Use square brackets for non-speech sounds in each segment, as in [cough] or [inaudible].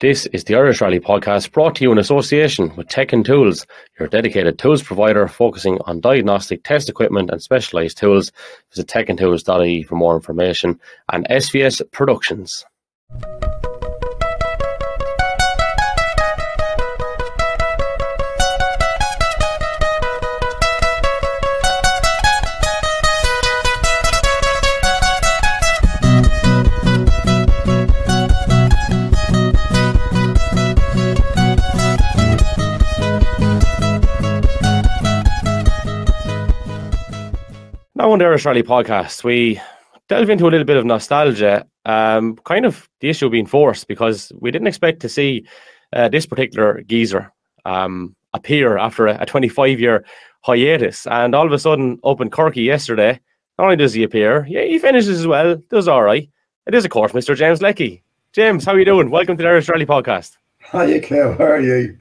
This is the Irish Rally podcast brought to you in association with Tech and Tools, your dedicated tools provider focusing on diagnostic test equipment and specialized tools. Visit techandtools.ie for more information and SVS Productions. The Irish Rally podcast, we delve into a little bit of nostalgia, um, kind of the issue being forced because we didn't expect to see uh, this particular geezer um, appear after a, 25 year hiatus. And all of a sudden, up in Corky yesterday, not only does he appear, yeah, he finishes as well, does all right. It is, of course, Mr. James Leckey. James, how are you doing? Welcome to the Irish Rally podcast. Hi, Clive. How are you?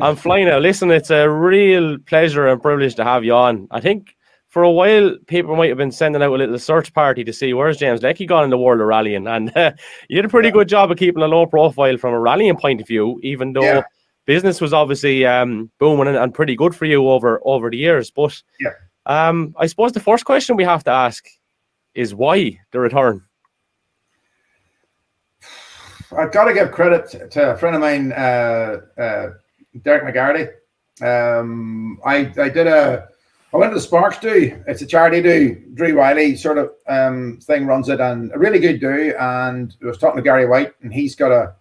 I'm flying now. Listen, it's a real pleasure and privilege to have you on. I think for a while, people might have been sending out a little search party to see where's James Leckey gone in the world of rallying, and uh, [laughs] you did a pretty yeah. good job of keeping a low profile from a rallying point of view, even though yeah. business was obviously um, booming and, and, pretty good for you over over the years. But yeah. um, I suppose the first question we have to ask is why the return. I've got to give credit to a friend of mine, uh, uh, Derek McGarrity. Um, I I did a I went to the Sparks do. It's a charity do. Drew Wiley sort of um, thing runs it, and a really good do. And I was talking to Gary White, and he's got a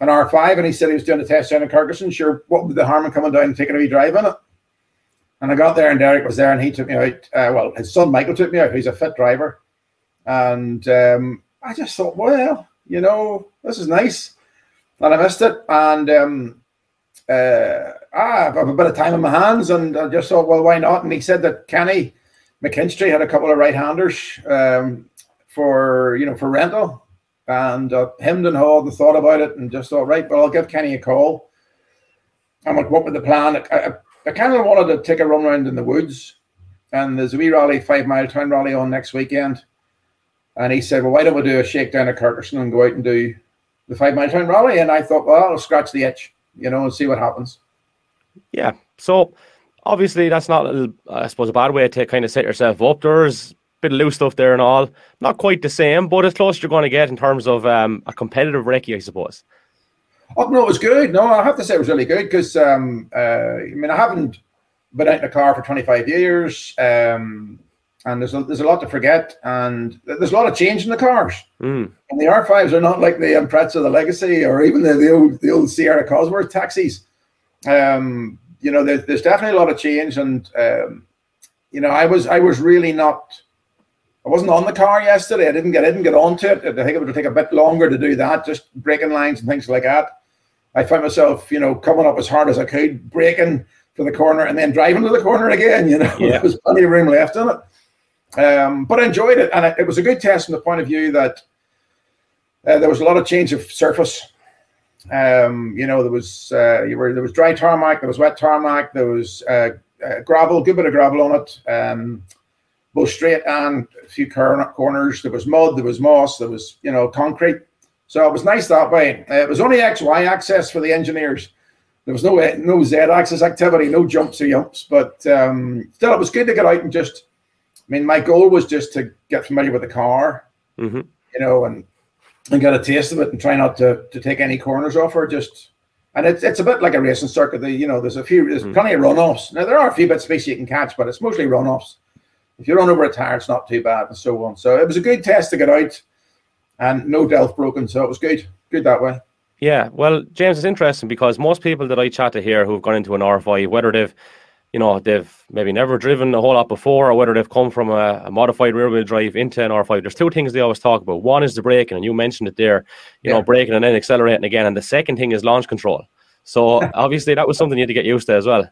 an R5, and he said he was doing a test down in Kirkistown. Sure, what would the harm in coming down and taking a wee drive in it? And I got there, and Derek was there, and he took me out. Uh, well, his son Michael took me out. He's a fit driver, and um, I just thought, well, you know, this is nice, and I missed it. And um, uh, ah, I've a bit of time on my hands, and I just thought, well, why not? And he said that Kenny McKinstry had a couple of right-handers um, for you know for rental, and uh, and Hall thought about it and just thought, right, but I'll give Kenny a call. I'm like, what was the plan? I, I, I kind of wanted to take a run around in the woods, and there's a wee rally, five mile town rally on next weekend. And he said, well, why don't we do a shakedown at Kirkistown and go out and do the five mile town rally? And I thought, well, I'll scratch the itch you know, and see what happens. Yeah. So obviously that's not, I suppose, a bad way to kind of set yourself up. There's a bit of loose stuff there and all. Not quite the same, but as close as you're going to get in terms of um, a competitive recce, I suppose. Oh no, it was good. No, I have to say it was really good because um, uh, I mean I haven't been out in a car for 25 years. Um, and there's a, there's a lot to forget, and there's a lot of change in the cars. Mm. And the R5s are not like the Impreza, the Legacy, or even the, the old the old Sierra Cosworth taxis. Um, you know, there, there's definitely a lot of change, and um, you know, I was I was really not. I wasn't on the car yesterday. I didn't get I didn't get onto it. I think it would take a bit longer to do that, just breaking lines and things like that. I found myself, you know, coming up as hard as I could, breaking for the corner and then driving to the corner again. You [laughs] know, yeah. there was plenty of room left in it. Um, but I enjoyed it, and it was a good test from the point of view that uh, there was a lot of change of surface. Um, you know, there was uh, you were there was dry tarmac, there was wet tarmac, there was uh, uh gravel, good bit of gravel on it, um, both straight and a few cor- corners. There was mud, there was moss, there was you know concrete. So it was nice that way. Uh, it was only X Y access for the engineers. There was no no Z axis activity, no jumps or yumps, but um, still, it was good to get out and just I mean, my goal was just to get familiar with the car, mm-hmm. you know, and and get a taste of it and try not to to take any corners off or just. And it's it's a bit like a racing circuit. The, you know, there's a few, there's mm-hmm. plenty of runoffs. Now there are a few bits of space you can catch, but it's mostly runoffs. If you run over a tire, it's not too bad, and so on. So it was a good test to get out, and no delf broken, so it was good, good that way. Yeah, well, James, it's interesting because most people that I chat to here who've gone into an R5, whether they've you know they've maybe never driven a whole lot before, or whether they've come from a, a modified rear wheel drive into an R5. There's two things they always talk about. One is the braking, and you mentioned it there. You yeah. know, braking and then accelerating again, and the second thing is launch control. So [laughs] obviously that was something you had to get used to as well.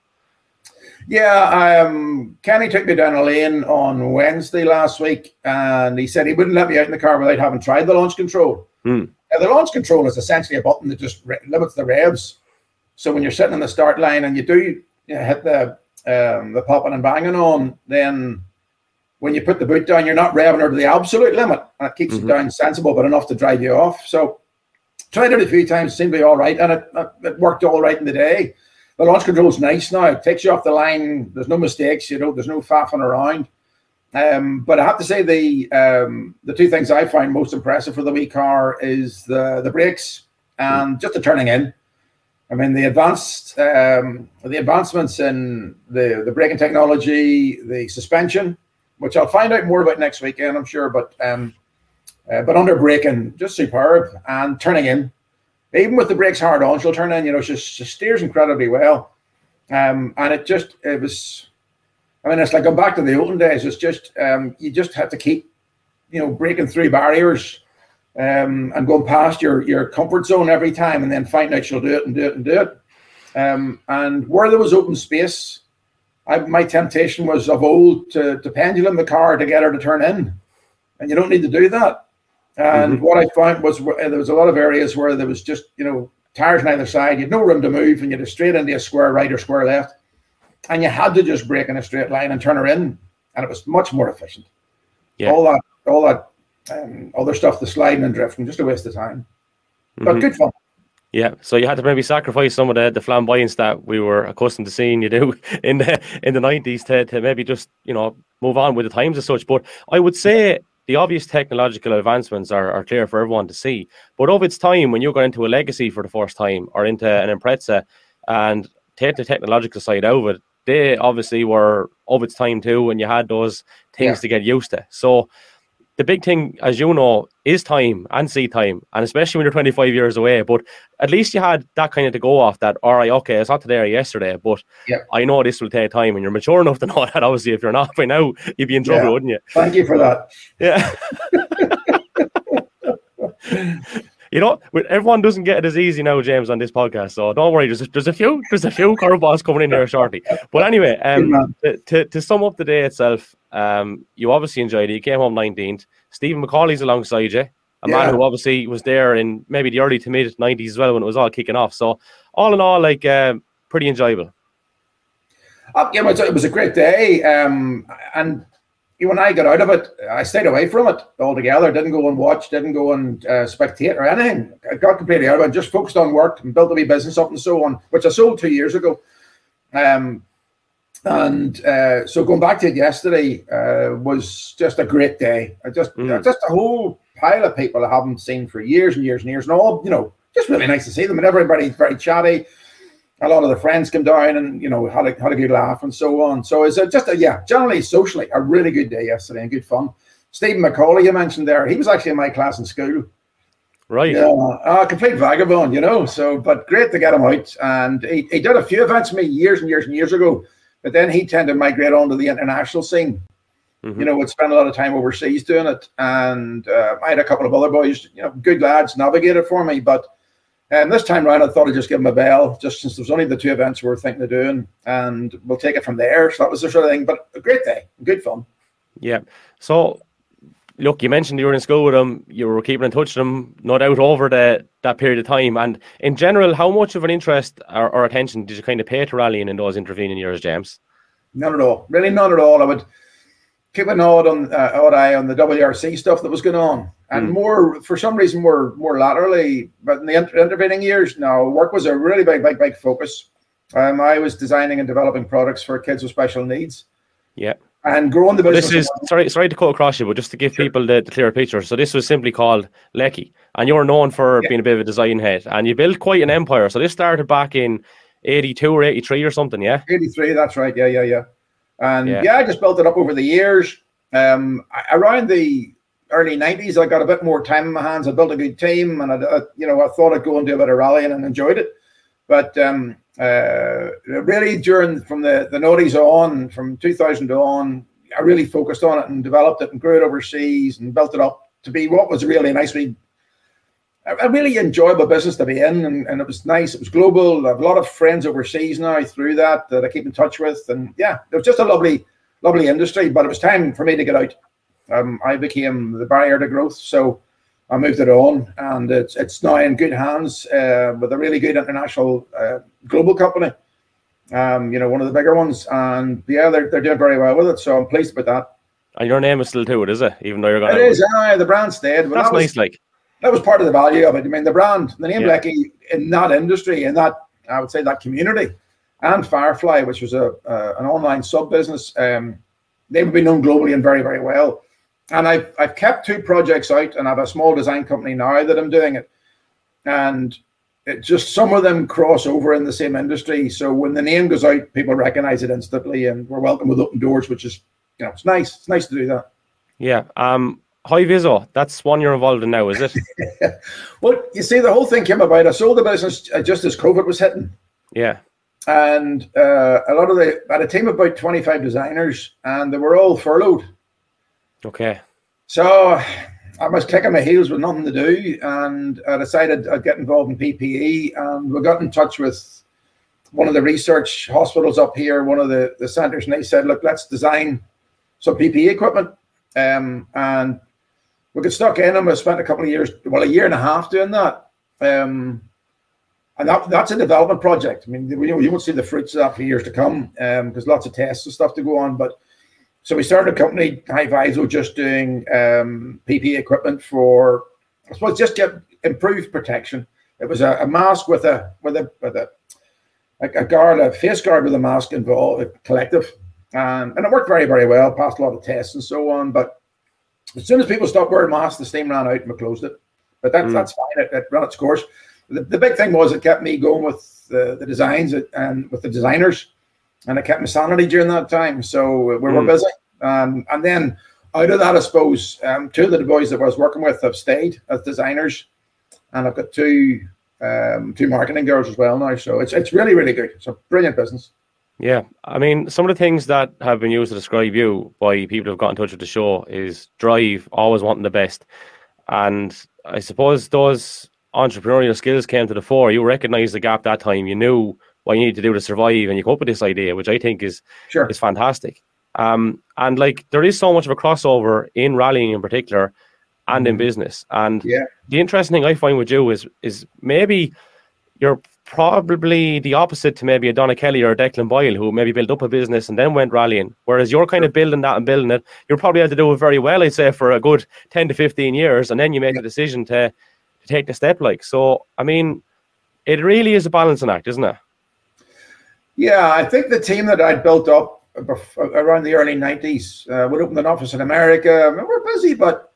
Yeah, um, Kenny took me down a lane on Wednesday last week, and he said he wouldn't let me out in the car without having tried the launch control. Hmm. Now, the launch control is essentially a button that just re- limits the revs. So when you're sitting on the start line and you do you know, hit the um, the popping and banging on, then when you put the boot down, you're not revving her to the absolute limit, and it keeps mm-hmm. it down sensible but enough to drive you off. So Tried it a few times, seemed to be all right, and it, it worked all right in the day. The launch control's nice now. It takes you off the line. There's no mistakes. You know, there's no faffing around. Um, but I have to say the um, the two things I find most impressive for the wee car is the the brakes and just the turning in. I mean, the advanced um, the advancements in the the braking technology, the suspension, which I'll find out more about next weekend, I'm sure. But um, uh, but under braking, just superb and turning in. Even with the brakes hard on, she'll turn in. You know, she, she steers incredibly well, um, and it just it was. I mean, it's like going back to the olden days. It's just um, you just have to keep, you know, breaking through barriers um, and going past your your comfort zone every time, and then finding out she'll do it and do it and do it. Um, and where there was open space, I, my temptation was of old to, to pendulum the car to get her to turn in, and you don't need to do that. And mm-hmm. what I found was there was a lot of areas where there was just you know tires on either side, you had no room to move, and you had straight into a square right or square left, and you had to just brake in a straight line and turn her in, and it was much more efficient. Yeah. All that, all that um, other stuff, the sliding and drifting, just a waste of time. But mm-hmm. good fun. Yeah, so you had to maybe sacrifice some of the, the flamboyance that we were accustomed to seeing you do [laughs] in the in the nineties to, to maybe just you know move on with the times as such. But I would say the obvious technological advancements are, are clear for everyone to see. But of its time, when you got into a legacy for the first time or into an Impreza and take the technological side out of it, they obviously were of its time too, and you had those things yeah. to get used to. So the big thing, as you know, is time and seat time, and especially when you're 25 years away. But at least you had that kind of to go off that, all right, okay, it's not today or yesterday, but yep. I know this will take time, and you're mature enough to [laughs] know that. Obviously, if you're not by now, you'd be in trouble, yeah. wouldn't you? Thank you for that. Yeah. [laughs] [laughs] you know, everyone doesn't get it as easy now, James, on this podcast. So don't worry. There's a, there's a few there's a few [laughs] curveballs coming in here shortly. But anyway, um, to, to, sum up the day itself, um, you obviously enjoyed it. You came home 19th. Stephen McCauley's alongside you, a yeah. man who obviously was there in maybe the early to mid 90s as well when it was all kicking off. So all in all, like uh, pretty enjoyable. Uh, yeah, it was a great day. Um, and when I got out of it, I stayed away from it altogether. Didn't go and watch, didn't go and uh, spectate or anything. I got completely out of it. Just focused on work and built a wee business up and so on, which I sold two years ago. Um, and uh, so going back to it yesterday uh, was just a great day. I just mm. just a whole pile of people I haven't seen for years and years and years, and all you know, just really nice to see them. And everybody's very chatty a lot of the friends came down and you know had a had a good laugh and so on. So it's a, just a yeah, generally socially a really good day yesterday and good fun. Stephen McCauley, you mentioned there, he was actually in my class in school. Right. Yeah, a complete vagabond, you know. So, but great to get him out. And he, he did a few events with me years and years and years ago. But then he tended to migrate onto the international scene. Mm-hmm. You know, would spend a lot of time overseas doing it. And uh, I had a couple of other boys, you know, good lads, navigated for me. But and this time around, I thought I'd just give him a bell, just since there's only the two events we were thinking of doing, and we'll take it from there. So that was the sort of thing. But a great day, good fun. Yeah. So, look, you mentioned you were in school with him. You were keeping in touch with him, no doubt, over the that period of time. And in general, how much of an interest or, or attention did you kind of pay to rallying in those intervening years, James? None at all. Really, none at all. I would keep an odd on uh, odd eye on the WRC stuff that was going on, and mm. more for some reason more more laterally. But in the inter- intervening years, now work was a really big, big, big focus. Um, I was designing and developing products for kids with special needs. Yeah. And growing the business. This is sorry, sorry to cut across you, but just to give sure. people the, the clearer picture. So this was simply called Leckey, and you're known for yeah. being a bit of a design head, and you built quite an empire. So this started back in 82 or 83 or something, yeah? 83, that's right. Yeah, yeah, yeah. And yeah. yeah, I just built it up over the years. Um, around the early 90s, I got a bit more time in my hands. I built a good team and I, I you know, I thought I'd go and do a bit of rallying and enjoyed it. But um, uh, really during from the, the noughties on, from 2000 on, I really focused on it and developed it and grew it overseas and built it up to be what was really a nice, a really enjoyable business to be in, and, and it was nice. It was global. I have a lot of friends overseas now through that that I keep in touch with, and yeah, it was just a lovely, lovely industry. But it was time for me to get out. Um, I became the barrier to growth, so I moved it on, and it's it's now in good hands uh, with a really good international uh, global company. Um, you know, one of the bigger ones, and yeah, they're they're doing very well with it. So I'm pleased with that. And your name is still to it, is it? Even though you're going. It is. Uh, the brand stayed. That's that was, nice. Like that was part of the value of it. I mean, the brand, the name Yeah. Leckey in that industry, in that I would say that community, and Firefly, which was a, a an online sub business, um, they would be known globally and very very well. And I've I've kept two projects out, and I have a small design company now that I'm doing it, and it just some of them cross over in the same industry. So when the name goes out, people recognize it instantly, and we're welcome with open doors, which is you know it's nice. It's nice to do that. Yeah. Um, High Viso, that's one you're involved in now, is it? [laughs] Well, you see, the whole thing came about. I sold the business uh, just as COVID was hitting, yeah. and uh, a lot of the I had a team of about twenty five designers, and they were all furloughed. Okay. So I was kicking my heels with nothing to do, and I decided I'd get involved in PPE. And we got in touch with one of the research hospitals up here, one of the, the centers, and they said, "Look, let's design some PPE equipment." Um, and we got stuck in, and we spent a couple of years, well, a year and a half doing that. Um, and that, that's a development project. I mean, you, you won't see the fruits of that for years to come um, because lots of tests and stuff to go on. But so we started a company, High Viso, just doing um, PPE equipment for, I suppose, just get improved protection. It was a, a mask with a with a with a, a, a guard, a face guard with a mask involved, a collective, um, and it worked very very well. Passed a lot of tests and so on. But as soon as people stopped wearing masks, the steam ran out and we closed it. But that, Mm. that's fine. It, it ran its course. The, the big thing was it kept me going with the, the designs and with the designers, and it kept me sanity during that time. So we were Mm. busy. Um, and then out of that, I suppose um, two of the boys that I was working with have stayed as designers, and I've got two um, two marketing girls as well now. So it's it's really really good. It's a brilliant business. Yeah, I mean, some of the things that have been used to describe you by people who've got in touch with the show is drive, always wanting the best, and I suppose those entrepreneurial skills came to the fore. You recognised the gap that time. You knew what you need to do to survive, and you come up with this idea, which I think is Sure. is fantastic. Um, and like there is so much of a crossover in rallying in particular, and in Mhm. business. And Yeah. the interesting thing I find with you is is maybe you're probably the opposite to maybe a Donagh Kelly or a Declan Boyle who maybe built up a business and then went rallying. Whereas you're kind of building that and building it. You're probably able to do it very well, I'd say, for a good ten to fifteen years, and then you make the decision to to take the step. Like so, I mean, it really is a balancing act, isn't it? Yeah, I think the team that I'd built up around the early 90s uh, would open an office in America. I mean, we're busy, but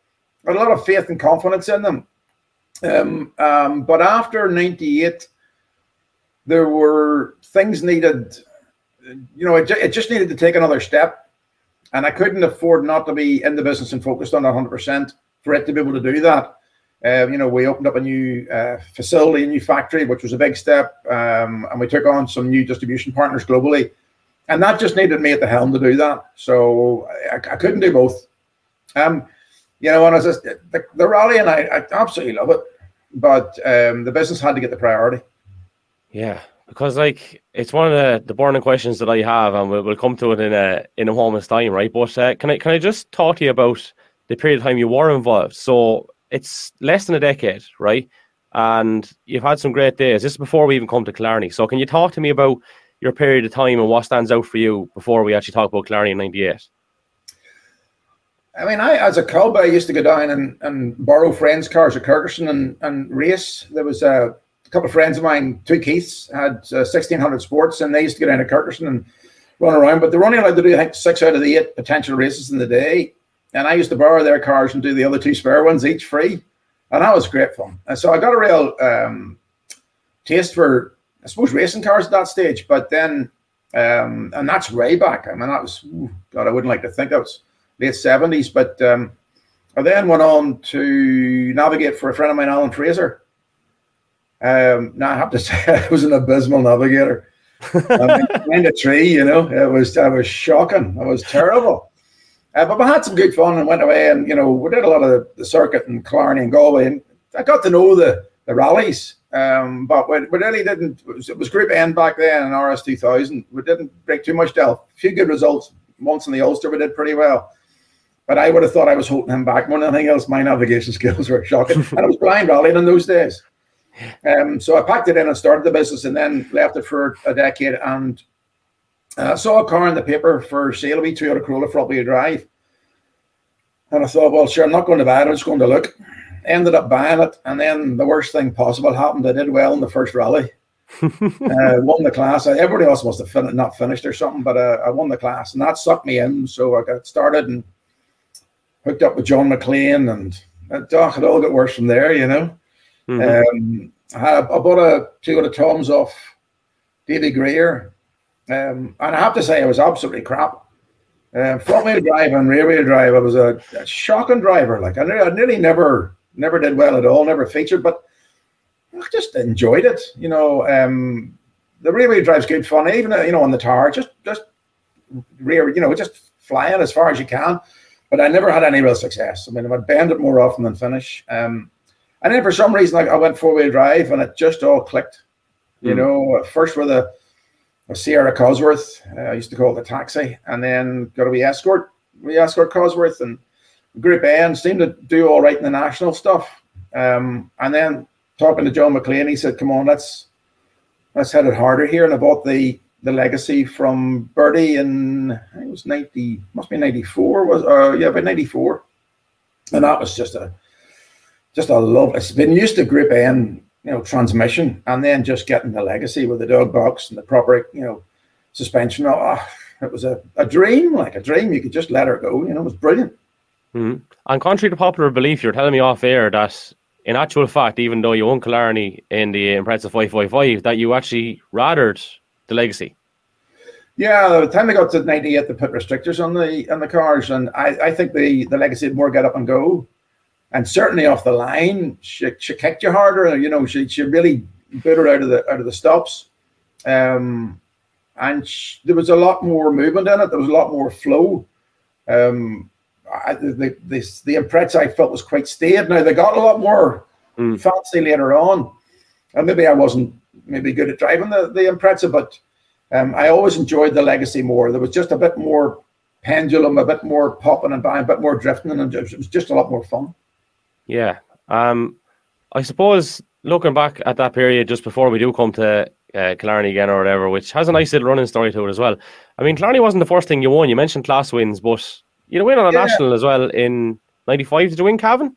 a lot of faith and confidence in them. Um, um, but after 98, there were things needed, you know, it, it just needed to take another step. And I couldn't afford not to be in the business and focused on it 100% for it to be able to do that. Uh, you know, we opened up a new uh, facility, a new factory, which was a big step, um, and we took on some new distribution partners globally, and that just needed me at the helm to do that. So I, I couldn't do both. Um, you know, and as I, the, the rally, and I, I absolutely love it, but um, the business had to get the priority. Yeah, because like it's one of the, the burning questions that I have, and we'll, we'll come to it in a in a moment's time, right? But uh, can I can I just talk to you about the period of time you were involved? So it's less than a decade, right? And you've had some great days. This is before we even come to Killarney. So can you talk to me about your period of time and what stands out for you before we actually talk about Killarney in '98? I mean, I as a cub, I used to go down and, and borrow friends' cars at Kirkistown and, and race. There was a, couple of friends of mine, two Keiths, had uh, 1600 sports, and they used to go down to Kirkistown and run around. But they were only allowed to do, I think, six out of the eight potential races in the day. And I used to borrow their cars and do the other two spare ones, each free. And that was great fun. And so I got a real um, taste for, I suppose, racing cars at that stage. But then, um, and that's way back. I mean, that was, ooh, God, I wouldn't like to think that was late 70s. But um, I then went on to navigate for a friend of mine, Alan Fraser. Um, now I have to [laughs] say, I was an abysmal navigator. [laughs] I mean, behind a tree, you know, it was I was shocking. It was terrible. Uh, but we had some good fun and went away, and you know, we did a lot of the, circuit in Killarney and Galway, and I got to know the the rallies. Um, but we, we really didn't. It was, it was Group N back then in RS two thousand. We didn't break too much down. A few good results. Once in the Ulster, we did pretty well. But I would have thought I was holding him back more than anything else. My navigation [laughs] skills were shocking, and it was blind rallying in those days. Um, so I packed it in and started the business, and then left it for a decade. And uh, saw a car in the paper for sale, a wee Toyota Corolla front wheel drive. And I thought, well, sure, I'm not going to buy it. I'm just going to look. ended up buying it, and then the worst thing possible happened. I did well in the first rally. [laughs] uh, won the class. Everybody else must have fin- not finished or something, but uh, I won the class, and that sucked me in. So I got started and hooked up with John McLean, and it, oh, it all got worse from there. You know, mm-hmm. um, I, had, I bought a two of toms off Davy Greer, um, and I have to say it was absolutely crap. Uh, front wheel drive and rear wheel drive, I was a, a shocking driver. Like I, I nearly never, never did well at all, never featured, but I just enjoyed it. You know, um, the rear wheel drive's good fun, even you know on the tar, just just rear, you know, just flying as far as you can. But I never had any real success. I mean, I'd bend it more often than finish. Um, and then for some reason, like I went four wheel drive, and it just all clicked. You mm. know, first with a Sierra Cosworth. Uh, I used to call the taxi, and then got a wee escort, we escort Cosworth, and Group A seemed to do all right in the national stuff. Um, and then talking to John McLean, he said, "Come on, let's let's head it harder here." And I bought the the legacy from Bertie think it was ninety, must be ninety four, was uh yeah, about ninety four, and that was just a just a love. It's been used to Group N you know, transmission, and then just getting the legacy with the dog box and the proper, you know, suspension. Oh, it was a, a dream, like a dream. You could just let her go. You know, it was brilliant. Mm-hmm. And contrary to popular belief, you're telling me off air that, in actual fact, even though you won Killarney in the Impreza 555, that you actually rathered the legacy. Yeah, by the time they got to 98, they put restrictors on the on the cars, and I, I think the, the legacy had more get up and go and certainly off the line, she, she kicked you harder. You know, she, she really her out of the out of the stops, um, and she, there was a lot more movement in it. There was a lot more flow. Um, I, the the the Impreza I felt was quite staid. Now they got a lot more mm. fancy later on, and maybe I wasn't maybe good at driving the the Impreza, but um, I always enjoyed the Legacy more. There was just a bit more pendulum, a bit more popping and buying, a bit more drifting, and it was just a lot more fun. Yeah. Um, I suppose looking back at that period just before we do come to uh, Killarney again or whatever, which has a nice little running story to it as well. I mean, Killarney wasn't the first thing you won. You mentioned class wins, but you know, win on a yeah. national as well in '95. Did you win Cavan?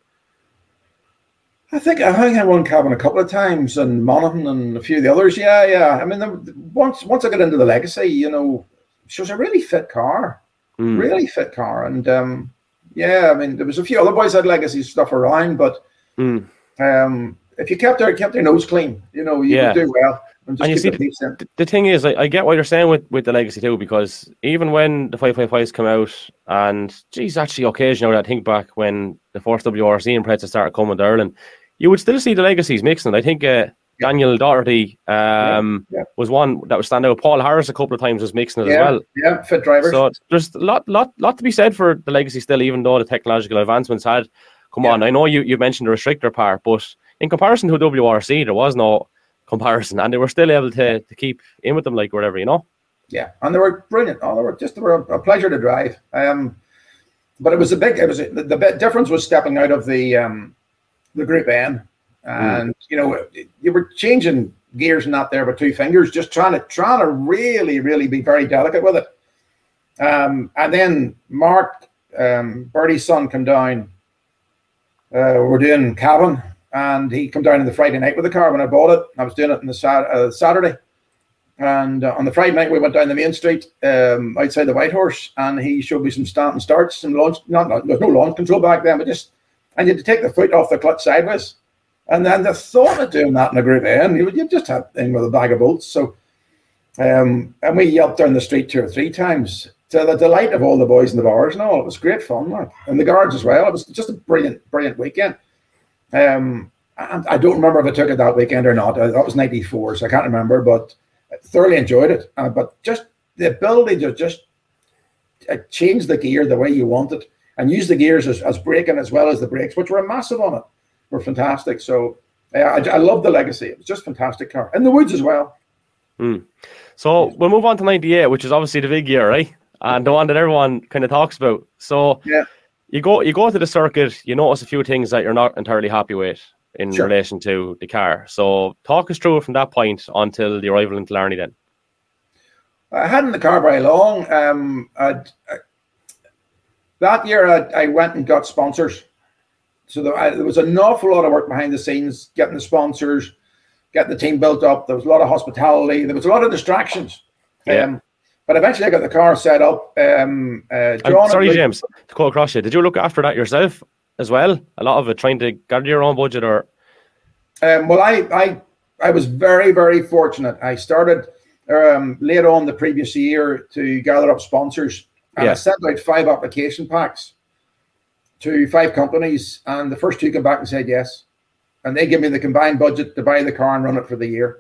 I think I think I won Cavan a couple of times, and Monaghan and a few of the others. Yeah, yeah. I mean, once once I got into the legacy, you know, she was a really fit car, mm. really fit car, and um, yeah, I mean, there was a few other boys had legacy stuff around, but mm. um, if you kept their kept their nose clean, you know, you yeah. would do well. And, and you see, the, the, thing is, I, I, get what you're saying with, with the legacy too, because even when the 555s come out, and geez, actually, occasionally I think back when the first WRC Imprezas started coming to Ireland, you would still see the legacies mixing. I think uh, Daniel Doherty um, yeah, yeah. was one that was standing out. Paul Harris a couple of times was mixing it yeah, as well. Yeah, fit drivers. So there's a lot, lot, lot to be said for the legacy still, even though the technological advancements had come on. I know you, you mentioned the restrictor part, but in comparison to WRC, there was no comparison, and they were still able to, to keep in with them like whatever, you know. Yeah, and they were brilliant. Oh, they were just they were a, pleasure to drive. Um, but it was a big. It was a, the, the difference was stepping out of the um, the Group N, and mm. you know you were changing gears not there with two fingers, just trying to trying to really, really be very delicate with it. Um, and then Mark, um, son, come down. Uh, we're doing Cavan, and he come down on the Friday night with the car when I bought it. I was doing it on the uh, Saturday, and uh, on the Friday night we went down the main street um, outside the White Horse, and he showed me some start and starts, some launch. Not, not there's no launch control back then, but just you had to take the foot off the clutch sideways and then the thought of doing that in a group A, you, just have in with a bag of bolts. So, um, and we yelped down the street two or three times to the delight of all the boys in the bars and all. It was great fun, and the guards as well. It was just a brilliant, brilliant weekend. Um, and I don't remember if I took it that weekend or not. That was '94, so I can't remember, but I thoroughly enjoyed it. Uh, but just the ability to just uh, change the gear the way you want it and use the gears as, as braking as well as the brakes, which were massive on it were fantastic. So yeah, I, I love the legacy. It was just fantastic car. And the woods as well. Mm. So we'll move on to 98, which is obviously the big year, right? And the one that everyone kind of talks about. So yeah. you go you go to the circuit, you notice a few things that you're not entirely happy with in sure. relation to the car. So talk us through it from that point until the arrival in Killarney then. I hadn't the car very long. Um, I'd, I, that year I, I went and got sponsors So there, I, there, was an awful lot of work behind the scenes, getting the sponsors, getting the team built up. There was a lot of hospitality. There was a lot of distractions. Yeah. Um, but eventually, I got the car set up. Um, uh, John sorry, James, to call across you. Did you look after that yourself as well? A lot of it trying to gather your own budget, or? Um, well, I, I, I was very, very fortunate. I started um, later on the previous year to gather up sponsors, and yeah. I sent out five application packs to five companies, and the first two came back and said yes, and they give me the combined budget to buy the car and run it for the year.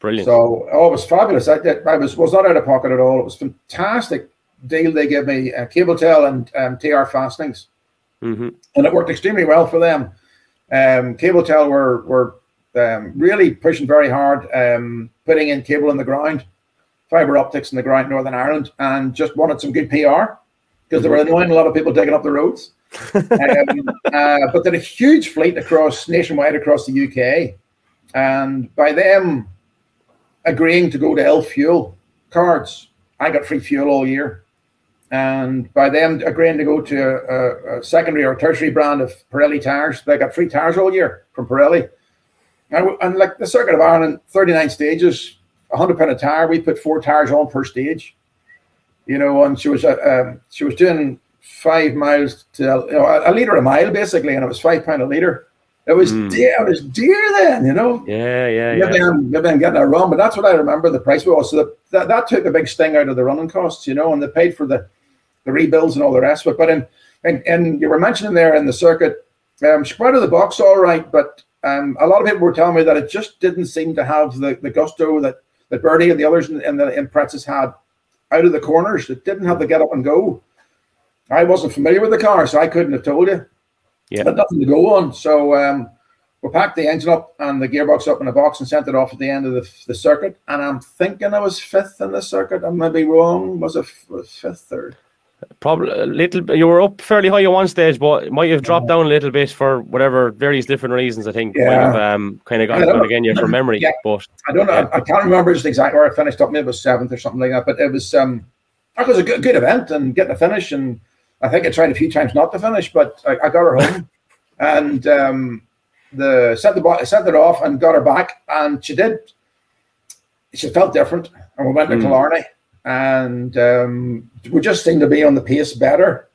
Brilliant. So, oh, it was fabulous. I, I was was not out of pocket at all. It was fantastic deal they gave me, uh, Cable-Tel and um, TR Fastenings, mm-hmm. and it worked extremely well for them. Um, Cable-Tel were were um, really pushing very hard, um, putting in cable in the ground, fiber optics in the ground, Northern Ireland, and just wanted some good PR because mm-hmm. they were annoying a lot of people taking up the roads. [laughs] um, uh, but they had a huge fleet across nationwide across the UK, and by them agreeing to go to Elf Fuel cards. I got free fuel all year. And by them agreeing to go to a, a secondary or tertiary brand of Pirelli tires, they got free tires all year from Pirelli. And, and like the Circuit of Ireland, 39 stages, 100 pound a tire. We put four tires on per stage. You know, and she was uh, um, she was doing five miles to you know, a, a liter a mile basically, and it was five pound a liter. It was mm. dear. It was dear then, you know. Yeah, yeah, maybe yeah. I'm, maybe I'm getting it wrong, but that's what I remember the price was. So that, that, that took a big sting out of the running costs, you know, and they paid for the the rebuilds and all the rest of it. But in and, and you were mentioning there in the circuit, um, she out of the box all right, but um, a lot of people were telling me that it just didn't seem to have the, the gusto that that Bertie and the others in, in the Imprezas had out of the corners. It didn't have the get up and go. I wasn't familiar with the car, so I couldn't have told you. Yeah. But nothing to go on. So um, we packed the engine up and the gearbox up in a box and sent it off at the end of the, the circuit. And I'm thinking I was fifth in the circuit. I may be wrong. Was it fifth or? Probably a little. You were up fairly high at one stage, but might have dropped down a little bit for whatever various different reasons. I think yeah. might have um, kind of got it again you from memory. Yeah. But I don't know. Yeah. I, can't remember just exactly where I finished up. Maybe it was seventh or something like that. But it was um, it was a good, good event and getting a finish. And I think I tried a few times not to finish, but I, I got her home. [laughs] and um, the sent the sent it off and got her back, and she did. She felt different, and we went to mm. Killarney, and um, we just seemed to be on the pace better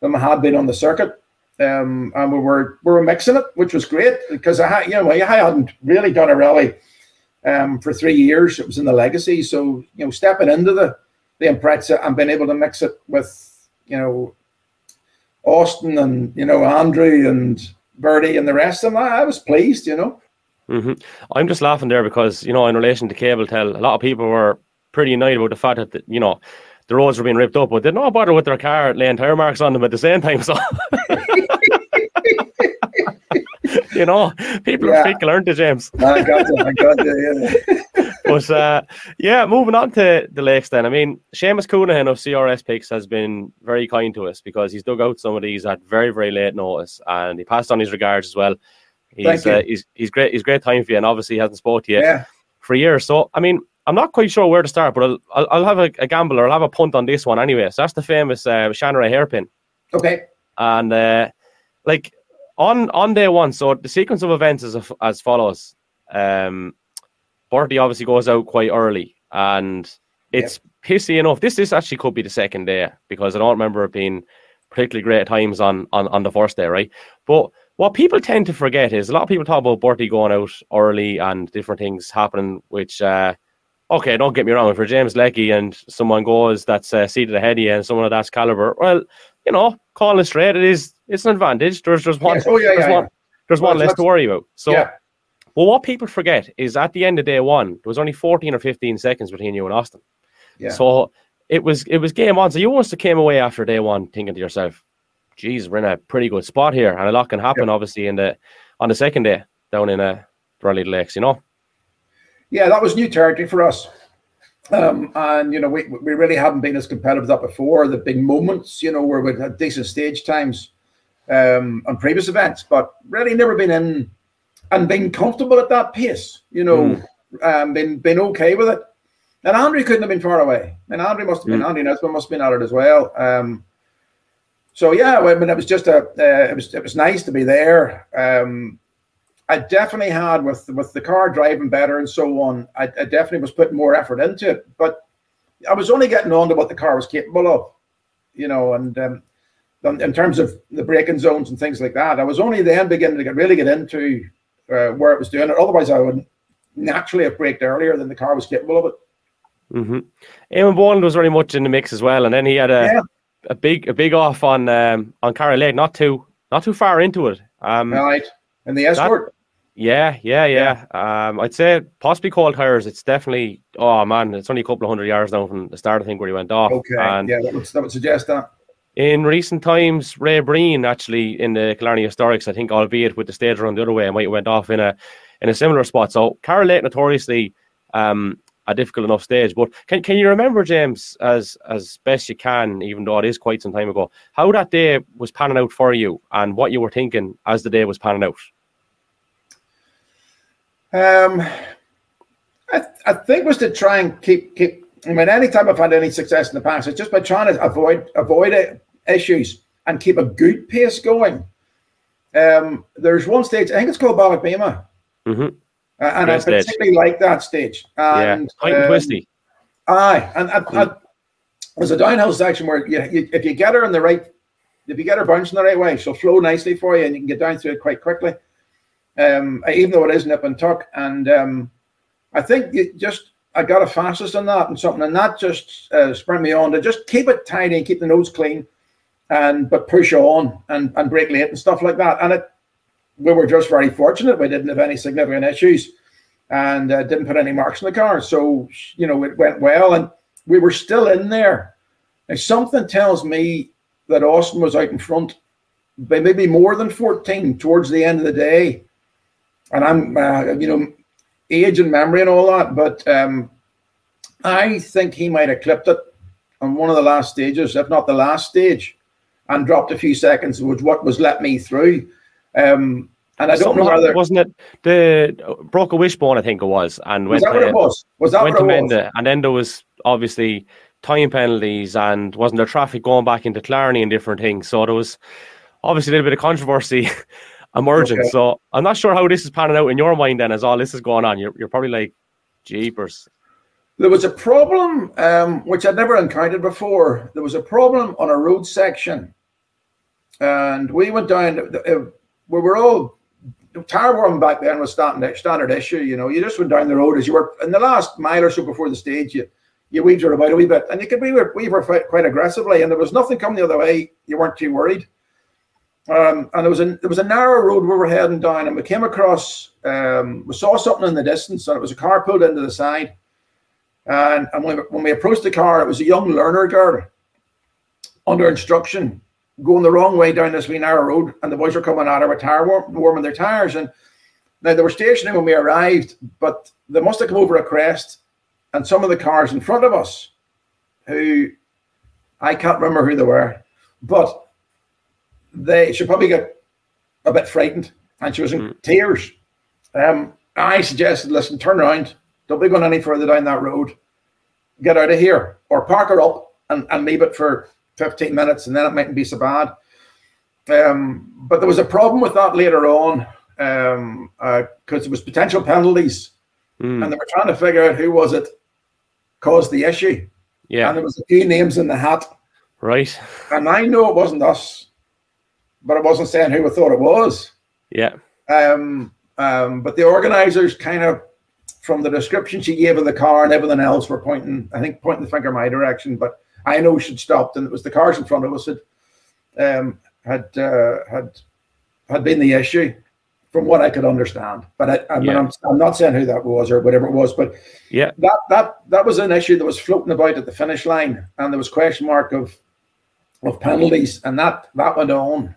than we had been on the circuit. Um, and we were we were mixing it, which was great because I had you know I hadn't really done a rally um, for three years. It was in the legacy, so you know stepping into the the Impreza and being able to mix it with you know Austin and you know Andrew and Bertie and the rest of them. I, I was pleased, you know. Mm-hmm. I'm just laughing there because you know in relation to Cable-Tel, a lot of people were pretty annoyed about the fact that the, you know the roads were being ripped up, but they're not bother with their car laying tire marks on them at the same time. So. [laughs] you know, people yeah. are fickle, aren't they, James? I got you. I got you. Yeah. [laughs] but uh, yeah, moving on to the lakes then. I mean, Seamus Coonahan of CRS Pics has been very kind to us because he's dug out some of these at very, very late notice and he passed on his regards as well. He's, uh, he's, he's great. He's great time for you, and obviously he hasn't spoke to you yeah. for years. So, I mean, I'm not quite sure where to start, but I'll I'll, I'll have a, a, gamble or I'll have a punt on this one anyway. So that's the famous uh, Shannon hairpin. Okay. And uh, like on on day one, so the sequence of events is as follows. Um, Bertie obviously goes out quite early, and it's yep. pissy enough. This this actually could be the second day because I don't remember it being particularly great times on on on the first day, right? But what people tend to forget is a lot of people talk about Bertie going out early and different things happening, which. Uh, okay, don't get me wrong. If you're James Leckey and someone goes that's uh, seated ahead of you and someone of that caliber, well, you know, calling it straight, it is it's an advantage. There's just one. Yes. Oh, yeah, there's yeah, one. Yeah. There's well, one less to worry about. So, yeah. well, what people forget is at the end of day one, there was only 14 or 15 seconds between you and Austin. Yeah. So it was it was game on. So you have came away after day one thinking to yourself, "Geez, we're in a pretty good spot here," and a lot can happen, yeah. obviously, in the on the second day down in uh, Raleigh Lakes. You know. Yeah, that was new territory for us. Um, and you know, we, we really haven't been as competitive as that before. The big moments, you know, where we had decent stage times um, on previous events, but really never been in and been comfortable at that pace. You know, mm. um, been been okay with it. And Andrew couldn't have been far away. And Andrew must have been mm. Andy Nesbitt must have been at it as well. Um, so yeah, I mean, it was just a uh, it was it was nice to be there. Um, I definitely had with with the car driving better and so on. I, I definitely was putting more effort into it, but I was only getting on to what the car was capable of, you know, and um, in terms of the braking zones and things like that. I was only then beginning to get really get into uh, where it was doing it. Otherwise, I would naturally have braked earlier than the car was capable of it. Mm-hmm. Eamon Boland was very much in the mix as well, and then he had a yeah. a big a big off on um, on Caragh Lake, not too not too far into it. Um, right, and the escort. That, yeah, yeah, yeah. yeah. Um, I'd say possibly cold tires. It's definitely. Oh man, it's only a couple of hundred yards now from the start. I think where he went off. Okay, and yeah, that would, that would suggest that. In recent times, Ray Breen actually in the Killarney Historics, I think, albeit with the stage run the other way, might have went off in a in a similar spot. So Caragh Lake notoriously um, a difficult enough stage. But can can you remember, James, as as best you can, even though it is quite some time ago, how that day was panning out for you and what you were thinking as the day was panning out? Um, I, th- I think was to try and keep keep. I mean, anytime I've had any success in the past, it's just by trying to avoid avoid issues and keep a good pace going. Um, there's one stage, I think it's called Ballaghbeama. Mm-hmm. Uh, and Great I particularly like that stage. And, yeah, quite um, twisty. Aye, and, and, and there's a downhill section where you, you, if you get her in the right, if you get her bouncing the right way, she'll flow nicely for you, and you can get down through it quite quickly um, even though it is nip and tuck. And um, I think it just I got a fastest on that and something, and that just uh, spurred me on to just keep it tidy and keep the nose clean, and but push on and and brake late and stuff like that. And it we were just very fortunate; we didn't have any significant issues, and uh, didn't put any marks in the car. So you know it went well, and we were still in there. And something tells me that Austin was out in front by maybe more than 14 towards the end of the day and I'm, uh, you know, age and memory and all that, but um, I think he might have clipped it on one of the last stages, if not the last stage, and dropped a few seconds, which what was let me through. Um, and I don't know whether wasn't it the broke a wishbone, I think it was, and was went that to, what it was? Was that went to and then there was obviously time penalties, and wasn't there traffic going back into Killarney and different things. So there was obviously a little bit of controversy [laughs] emerging. Okay. So I'm not sure how this is panning out in your mind then as all this is going on. You're, you're probably like, jeepers. There was a problem um, which I'd never encountered before. There was a problem on a road section. And we went down, uh, we were all, tire warming back then was standard, standard issue. You know, you just went down the road as you were in the last mile or so before the stage, you, you weaved her about a wee bit. And you could weave her, weave her quite aggressively. And there was nothing coming the other way. You weren't too worried. Um, and there was a there was a narrow road we were heading down, and we came across um, we saw something in the distance, and it was a car pulled into the side. And, and when, we, when we approached the car, it was a young learner girl under instruction going the wrong way down this wee narrow road, and the boys were coming at her with tire warm, warming their tires. And now they were stationing when we arrived, but they must have come over a crest, and some of the cars in front of us, who I can't remember who they were, but they she probably got a bit frightened and she was in mm. tears. Um, I suggested, listen, turn around. Don't be going any further down that road. Get out of here or park her up and, and leave it for 15 minutes and then it mightn't be so bad. Um, but there was a problem with that later on because um, uh, there was potential penalties mm. and they were trying to figure out who was it caused the issue. Yeah. And there was a few names in the hat. Right. And I know it wasn't us but I wasn't saying who I thought it was. Yeah. Um, um, but the organizers kind of, from the description she gave of the car and everything else, were pointing, I think, pointing the finger my direction. But I know she'd stopped, and it was the cars in front of us that um, had uh, had had been the issue, from what I could understand. But I, I mean, I'm not saying who that was or whatever it was. But yeah, that that that was an issue that was floating about at the finish line, and there was question mark of of penalties, and that that went on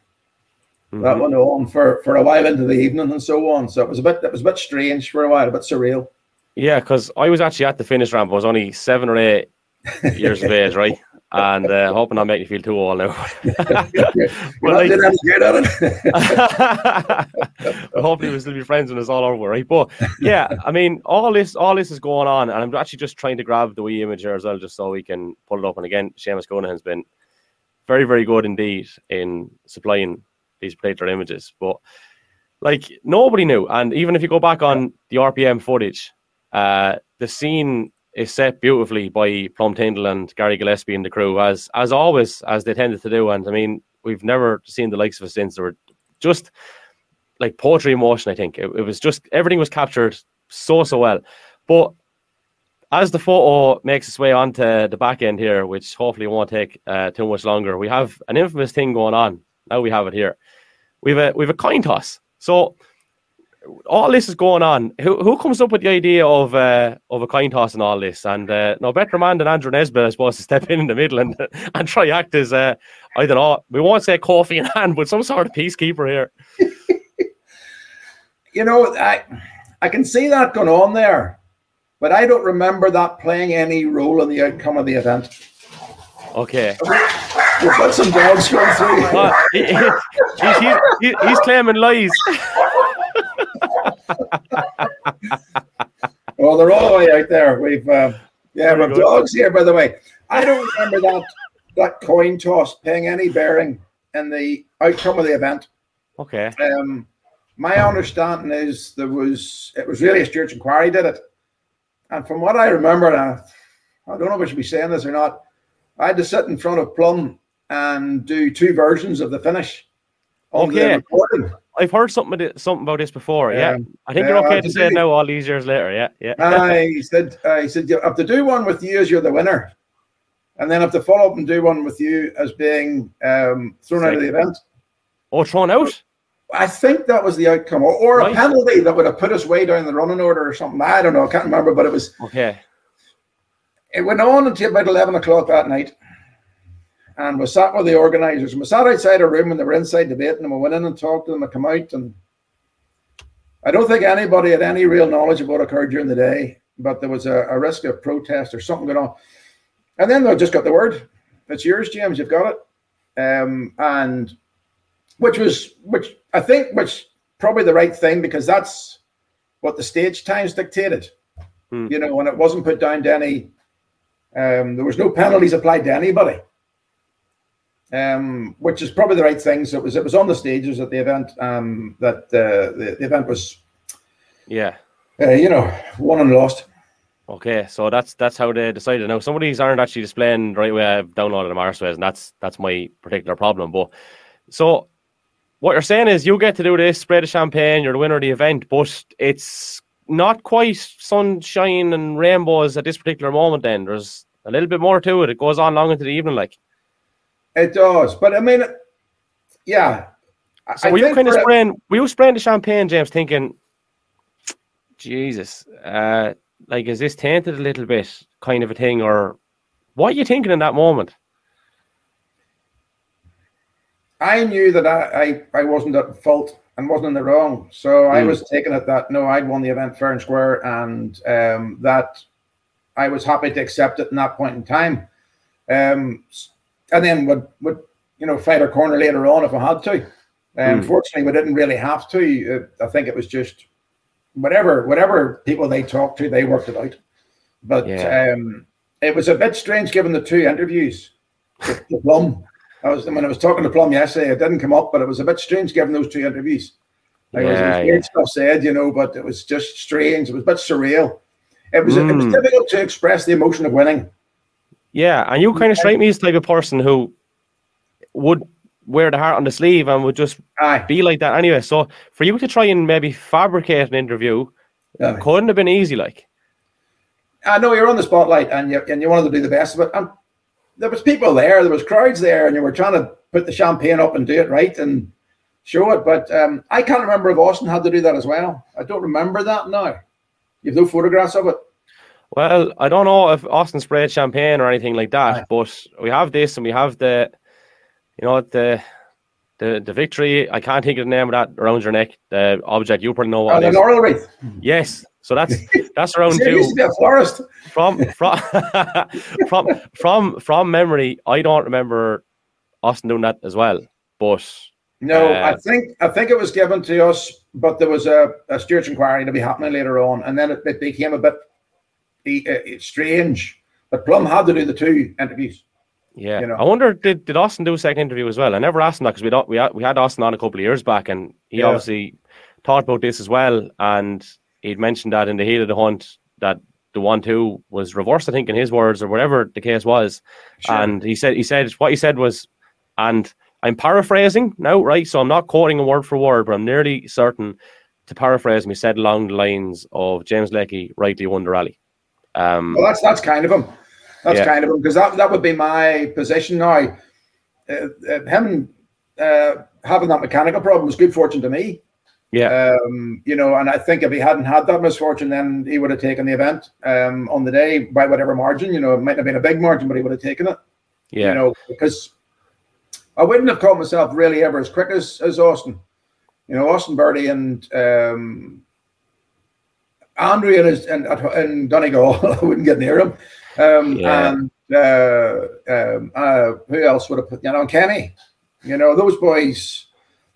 Mm-hmm. That went on for, for a while into the evening and so on. So it was a bit it was a bit strange for a while, a bit surreal. Yeah, because I was actually at the finish ramp. I was only seven or eight years of age, right? And uh, hoping I'm making you feel too old now. [laughs] well, like, did good at it. [laughs] hopefully we'll still be friends when it's all over, right? But yeah, I mean, all this, all this is going on, and I'm actually just trying to grab the wee image here as well, just so we can pull it up. And again, Seamus Conahan's been very, very good indeed in supplying these particular images. But like nobody knew, and even if you go back on the RPM footage, uh, the scene is set beautifully by Plum Tyndall and Gary Gillespie and the crew, as as always, as they tended to do. And I mean, we've never seen the likes of it since. They were just like poetry in motion. I think it, it was just everything was captured so so well. But as the photo makes its way onto the back end here, which hopefully won't take uh, too much longer, we have an infamous thing going on. Now we have it here. We've a we've a coin toss. So all this is going on. Who who comes up with the idea of uh, of a coin toss and all this? And uh, no better man than Andrew Nesbitt, I suppose, to step in in the middle and [laughs] and try act as uh, I don't know. We won't say coffee in hand, but some sort of peacekeeper here. [laughs] you know, I I can see that going on there, but I don't remember that playing any role in the outcome of the event. Okay. [laughs] We've got some dogs going [laughs] through. Well, he, he, he, he, he's claiming lies. [laughs] oh, they're all the way out there. We've uh, yeah, Very we've dogs here, by the way. I don't remember that that coin toss paying any bearing in the outcome of the event. Okay. Um, my understanding is there was it was really a Church inquiry did it, and from what I remember, and I, I don't know if I should be saying this or not. I had to sit in front of Plum and do two versions of the finish. Okay. I've heard something about it- something about this before. Yeah, Um, I think you're okay I to say it now, all these years later. Yeah, yeah. [laughs] Uh, he said, uh, he said, you have to do one with you as you're the winner, and then have to follow up and do one with you as being um, thrown out of the event. oh, thrown out. I think that was the outcome, or, or a penalty that would have put us way down the running order or something. I don't know. I can't remember, but it was. Okay. It went on until about eleven o'clock that night, and we sat with the organisers. And we sat outside a room, and they were inside debating. And we went in and talked to them. And come out, and I don't think anybody had any real knowledge of what occurred during the day, but there was a, a risk of protest or something going on. And then they just got the word, "It's yours, James. You've got it," um, and which was which I think which probably the right thing because that's what the stage times dictated. Hmm. You know, and it wasn't put down to any. Um, there was no penalties applied to anybody, um, which is probably the right thing. So it was it was on the stages at the event um, that uh, the, the event was, Yeah. uh, you know, won and lost. Okay. So that's that's how they decided. Now some of these aren't actually displaying the right way. I've downloaded them arseways, and that's that's my particular problem. But so what you're saying is you get to do this, spray the champagne, you're the winner of the event, but it's not quite sunshine and rainbows at this particular moment. Then there's a little bit more to it. It goes on long into the evening, like. It does, but I mean, yeah. So I were you kind of spraying? Were you spraying the champagne, James? Thinking, Jesus, uh, like is this tainted a little bit, kind of a thing, or what are you thinking in that moment? I knew that I, I, I wasn't at fault and wasn't in the wrong. So I Mm. was taking it that no, I'd won the event fair and square, and um, that I was happy to accept it in that point in time. Um, and then would would you know fight a corner later on if I had to. Um, Mm. Fortunately, we didn't really have to. I think it was just whatever whatever people they talked to, they worked it out. But Yeah. um, it was a bit strange given the two interviews. the Plum. I was when I was talking to Plum yesterday, it didn't come up, but it was a bit strange given those two interviews. Like it was, it Yeah, was yeah. stuff said, you know, but it was just strange. It was a bit surreal. It was it was Mm. difficult to express the emotion of winning. Yeah, and you kind of strike me as the type of person who would wear the heart on the sleeve and would just Aye, be like that anyway. So for you to try and maybe fabricate an interview aye. couldn't have been easy, like. I know you're on the spotlight and you and you wanted to do the best of it. And there was people there, there was crowds there, and you were trying to put the champagne up and do it right and show it. But um, I can't remember if Austin had to do that as well. I don't remember that now. You've no photographs of it. Well, I don't know if Austin sprayed champagne or anything like that, Aye. but we have this and we have the, you know, the the the victory. I can't think of the name of that around your neck. The object you probably know what an is. oral wreath. Yes, so that's [laughs] that's around two. used to be a florist. from from [laughs] from from from memory. I don't remember Austin doing that as well, but No, Uh, I think I think it was given to us, but there was a, a stewards' inquiry to be happening later on, and then it, it became a bit uh, strange. But Plum had to do the two interviews. Yeah, You know. I wonder did, did Austin do a second interview as well? I never asked him that because we don't we had, we had Austin on a couple of years back, and he Yeah. obviously thought about this as well, and he'd mentioned that in the heat of the hunt that the one two was reversed, I think, in his words or whatever the case was, Sure. and he said he said what he said was, and I'm paraphrasing now, right? So I'm not quoting a word for word, but I'm nearly certain to paraphrase. He said along the lines of James Leckey rightly won the rally. Um, Well, that's that's kind of him. That's Yeah. kind of him because that that would be my position now. Uh, uh, him uh, having that mechanical problem was good fortune to me. yeah, Um, you know, and I think if he hadn't had that misfortune, then he would have taken the event um, on the day by whatever margin. You know, it might have been a big margin, but he would have taken it. yeah, You know, because I wouldn't have caught myself really ever as quick as, as Austin. You know, Austin Bertie and um, Andrew and, his, and, and Donagh Kelly, [laughs] I wouldn't get near him. Um, Yeah. And uh, um, uh, who else would have put, you know, Kenny, you know, those boys.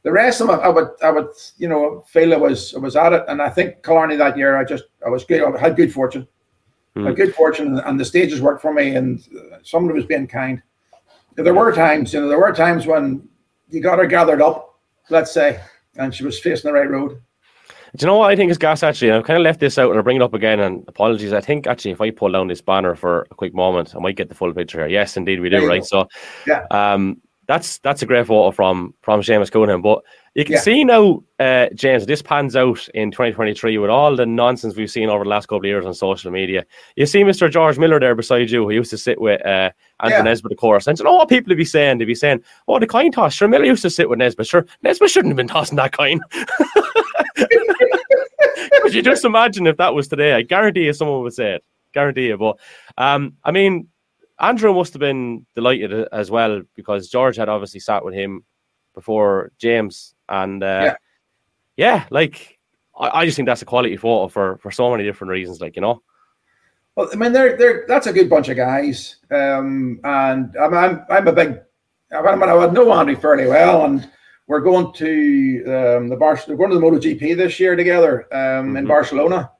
The rest of them, I would, I would, you know, feel I was, I was at it, and I think Killarney that year, I just, I was good, I had good fortune, Hmm. had good fortune, and the stages worked for me, and somebody was being kind. There were times, you know, there were times when you got her gathered up, let's say, and she was facing the right road. Do you know what I think is gas actually? I've kind of left this out and I'll bring it up again and apologies. I think actually if I pull down this banner for a quick moment, I might get the full picture here. Yes, indeed we do, right? go. So Yeah. um that's that's a great photo from from Seamus Cunningham. But you can Yeah. see now, uh, James, this pans out in 2023 with all the nonsense we've seen over the last couple of years on social media. You see Mr. George Miller there beside you, who used to sit with uh, Anthony Yeah. Nesbitt, of course. And you know what people would be saying? They'd be saying, oh, the coin toss. Sure, Miller used to sit with Nesbitt. Sure, Nesbitt shouldn't have been tossing that coin. [laughs] Could you just imagine if that was today? I guarantee you someone would say it. Guarantee you. But um, I mean, Andrew must have been delighted as well because George had obviously sat with him before James, and uh, Yeah. yeah. like I, I just think that's a quality photo for for so many different reasons. Like you know, Well, I mean, they're they're that's a good bunch of guys, um, and I'm I'm, I'm a big. I mean, I know Andy fairly well, and we're going to um, the Bar. We're going to the MotoGP this year together um, in Mhm. Barcelona.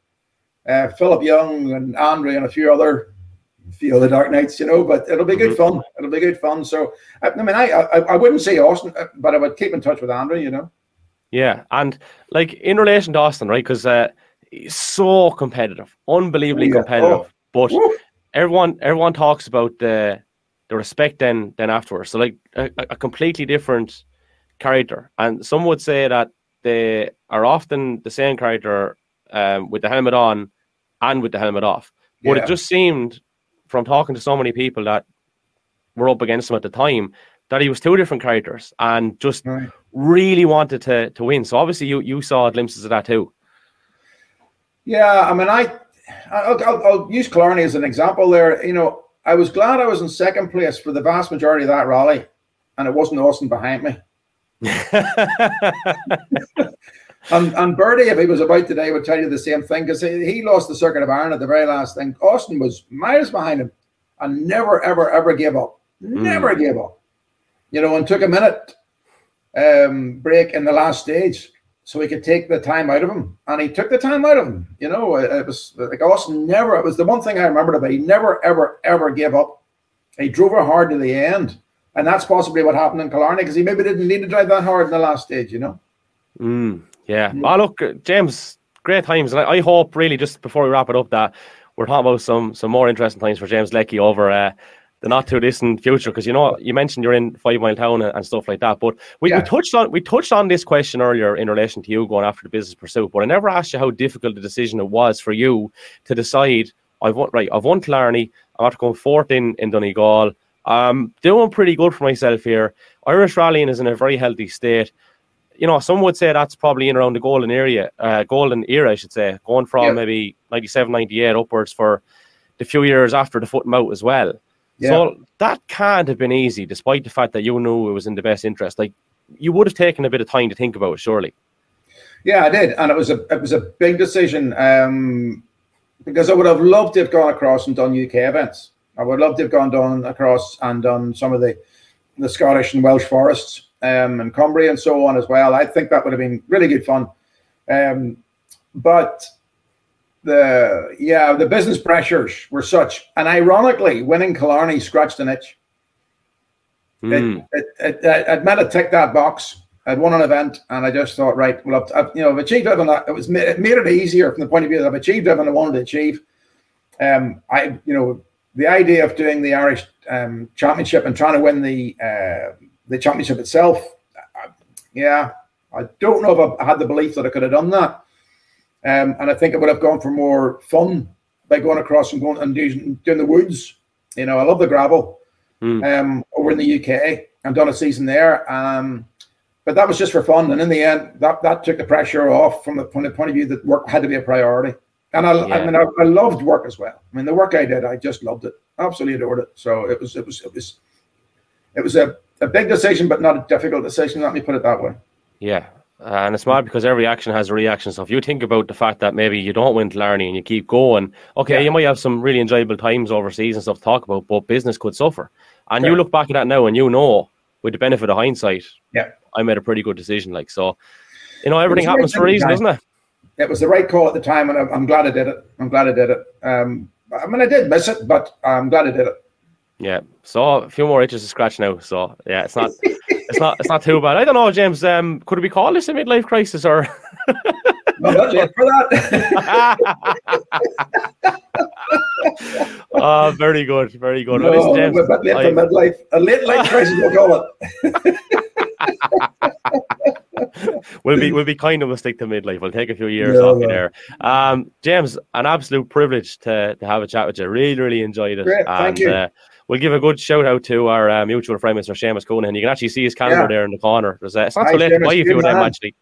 Uh, Philip Young and Andre and a few other few other Dark Knights, you know. But it'll be good Mhm. fun. It'll be good fun. So I, I mean, I, I I wouldn't say Austin, uh, but I would keep in touch with Andre. You know. yeah, and like in relation to Austin, right? Because uh, he's so competitive, unbelievably Oh, yeah. competitive, but. Woo. everyone everyone talks about the the respect then then afterwards. So like a, a completely different character, and some would say that they are often the same character um, with the helmet on and with the helmet off. But Yeah. it just seemed from talking to so many people that were up against him at the time that he was two different characters and just Right. really wanted to to win. So obviously you you saw glimpses of that too. Yeah, I mean, I, I'll, I'll, I'll use Killarney as an example there. You know, I was glad I was in second place for the vast majority of that rally, and it wasn't Austin behind me. [laughs] And and Bertie, if he was about today, would tell you the same thing because he, he lost the Circuit of Ireland at the very last thing. Austin was miles behind him and never, ever, ever gave up. Never gave up. You know, and took a minute um, break in the last stage so he could take the time out of him. And he took the time out of him. You know, it, it was like Austin never, it was the one thing I remembered about. He never, ever, ever gave up. He drove her hard to the end. And that's possibly what happened in Killarney because he maybe didn't need to drive that hard in the last stage, you know? Mm, yeah. Oh, look, uh, James, great times, and I, I hope really just before we wrap it up that we're talking about some some more interesting times for James Leckey over uh, the not too distant future. Because you know, you mentioned you're in Fivemiletown and, and stuff like that. But we, Yeah. we touched on we touched on this question earlier in relation to you going after the business pursuit. But I never asked you how difficult the decision it was for you to decide. I've won right. I've won Killarney. I'm after going fourth in in Donegal. I'm doing pretty good for myself here. Irish rallying is in a very healthy state you know, some would say that's probably in around the golden area, uh, golden era, I should say, going from Yeah. maybe 97, 98 upwards for the few years after the foot out as well. So that can't have been easy, despite the fact that you knew it was in the best interest. Like you would have taken a bit of time to think about it, surely. Yeah, I did, and it was a it was a big decision um, because I would have loved to have gone across and done UK events. I would love to have gone down across and done some of the the Scottish and Welsh forests um, and Cumbria and so on as well. I think that would have been really good fun. Um, but the yeah, the business pressures were such, and ironically, winning Killarney scratched an itch. Mm. It, it, it, I'd meant to tick that box. I'd won an event, and I just thought, right, well, I've, I've you know, I've achieved everything. That, it was it made it easier from the point of view that I've achieved everything I wanted to achieve. Um, I, you know, the idea of doing the Irish um, Championship and trying to win the uh, the championship itself, uh, yeah, I don't know if I had the belief that I could have done that. Um, and I think I would have gone for more fun by going across and going and doing, doing the woods. You know, I love the gravel. Mm. Um, over in the UK and done a season there. Um, but that was just for fun. And in the end, that, that took the pressure off from the, from the point of view that work had to be a priority. And I, Yeah. I mean, I, I loved work as well. I mean, the work I did, I just loved it. Absolutely adored it. So it was, it was, it was, it was a, a big decision, but not a difficult decision. Let me put it that way. Yeah. Uh, and it's mad because every action has a reaction. So if you think about the fact that maybe you don't win Killarney and you keep going, okay, Yeah. you might have some really enjoyable times overseas and stuff to talk about, but business could suffer. And you look back at that now and you know, with the benefit of hindsight, Yeah. I made a pretty good decision. Like so, you know, everything was the right happens for a reason, doesn't it? It was the right call at the time, and I'm, glad I did it. I'm glad I did it. Um, I mean, I did miss it, but I'm glad I did it. Yeah. So a few more itches to scratch now. So yeah, it's not, it's not, it's not too bad. I don't know, James. Um, could we call this a midlife crisis or? [laughs] I'm not late for that. [laughs] oh, very good, very good. Well, no, listen, James, we're a bit late I- for midlife. A late life crisis, we'll call it. [laughs] we'll be we'll be kind of a stick to midlife. We'll take a few years Yeah, off you there. Um, James, an absolute privilege to, to have a chat with you. Really, really enjoyed it. Great, thank you. Uh, we'll give a good shout out to our uh, mutual friend, Mr. Seamus Conahan. You can actually see his calendar Yeah. there in the corner. There's, uh, it's not Hi, too late to Seamus, buy a good few of them actually.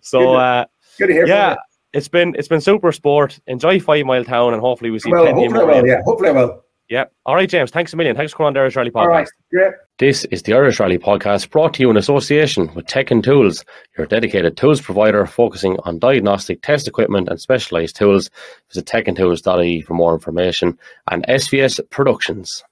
So Good to- uh, Good to hear yeah, from it's been it's been super sport. Enjoy Fivemiletown, and hopefully we see. Well, plenty hopefully more. will. Yeah, hopefully I will. Yeah. All right, James. Thanks a million. Thanks for coming on the Irish Rally Podcast. All right, great. This is the Irish Rally Podcast brought to you in association with Tech and Tools, your dedicated tools provider focusing on diagnostic test equipment and specialized tools. Visit techntools.ie for more information and SVS Productions.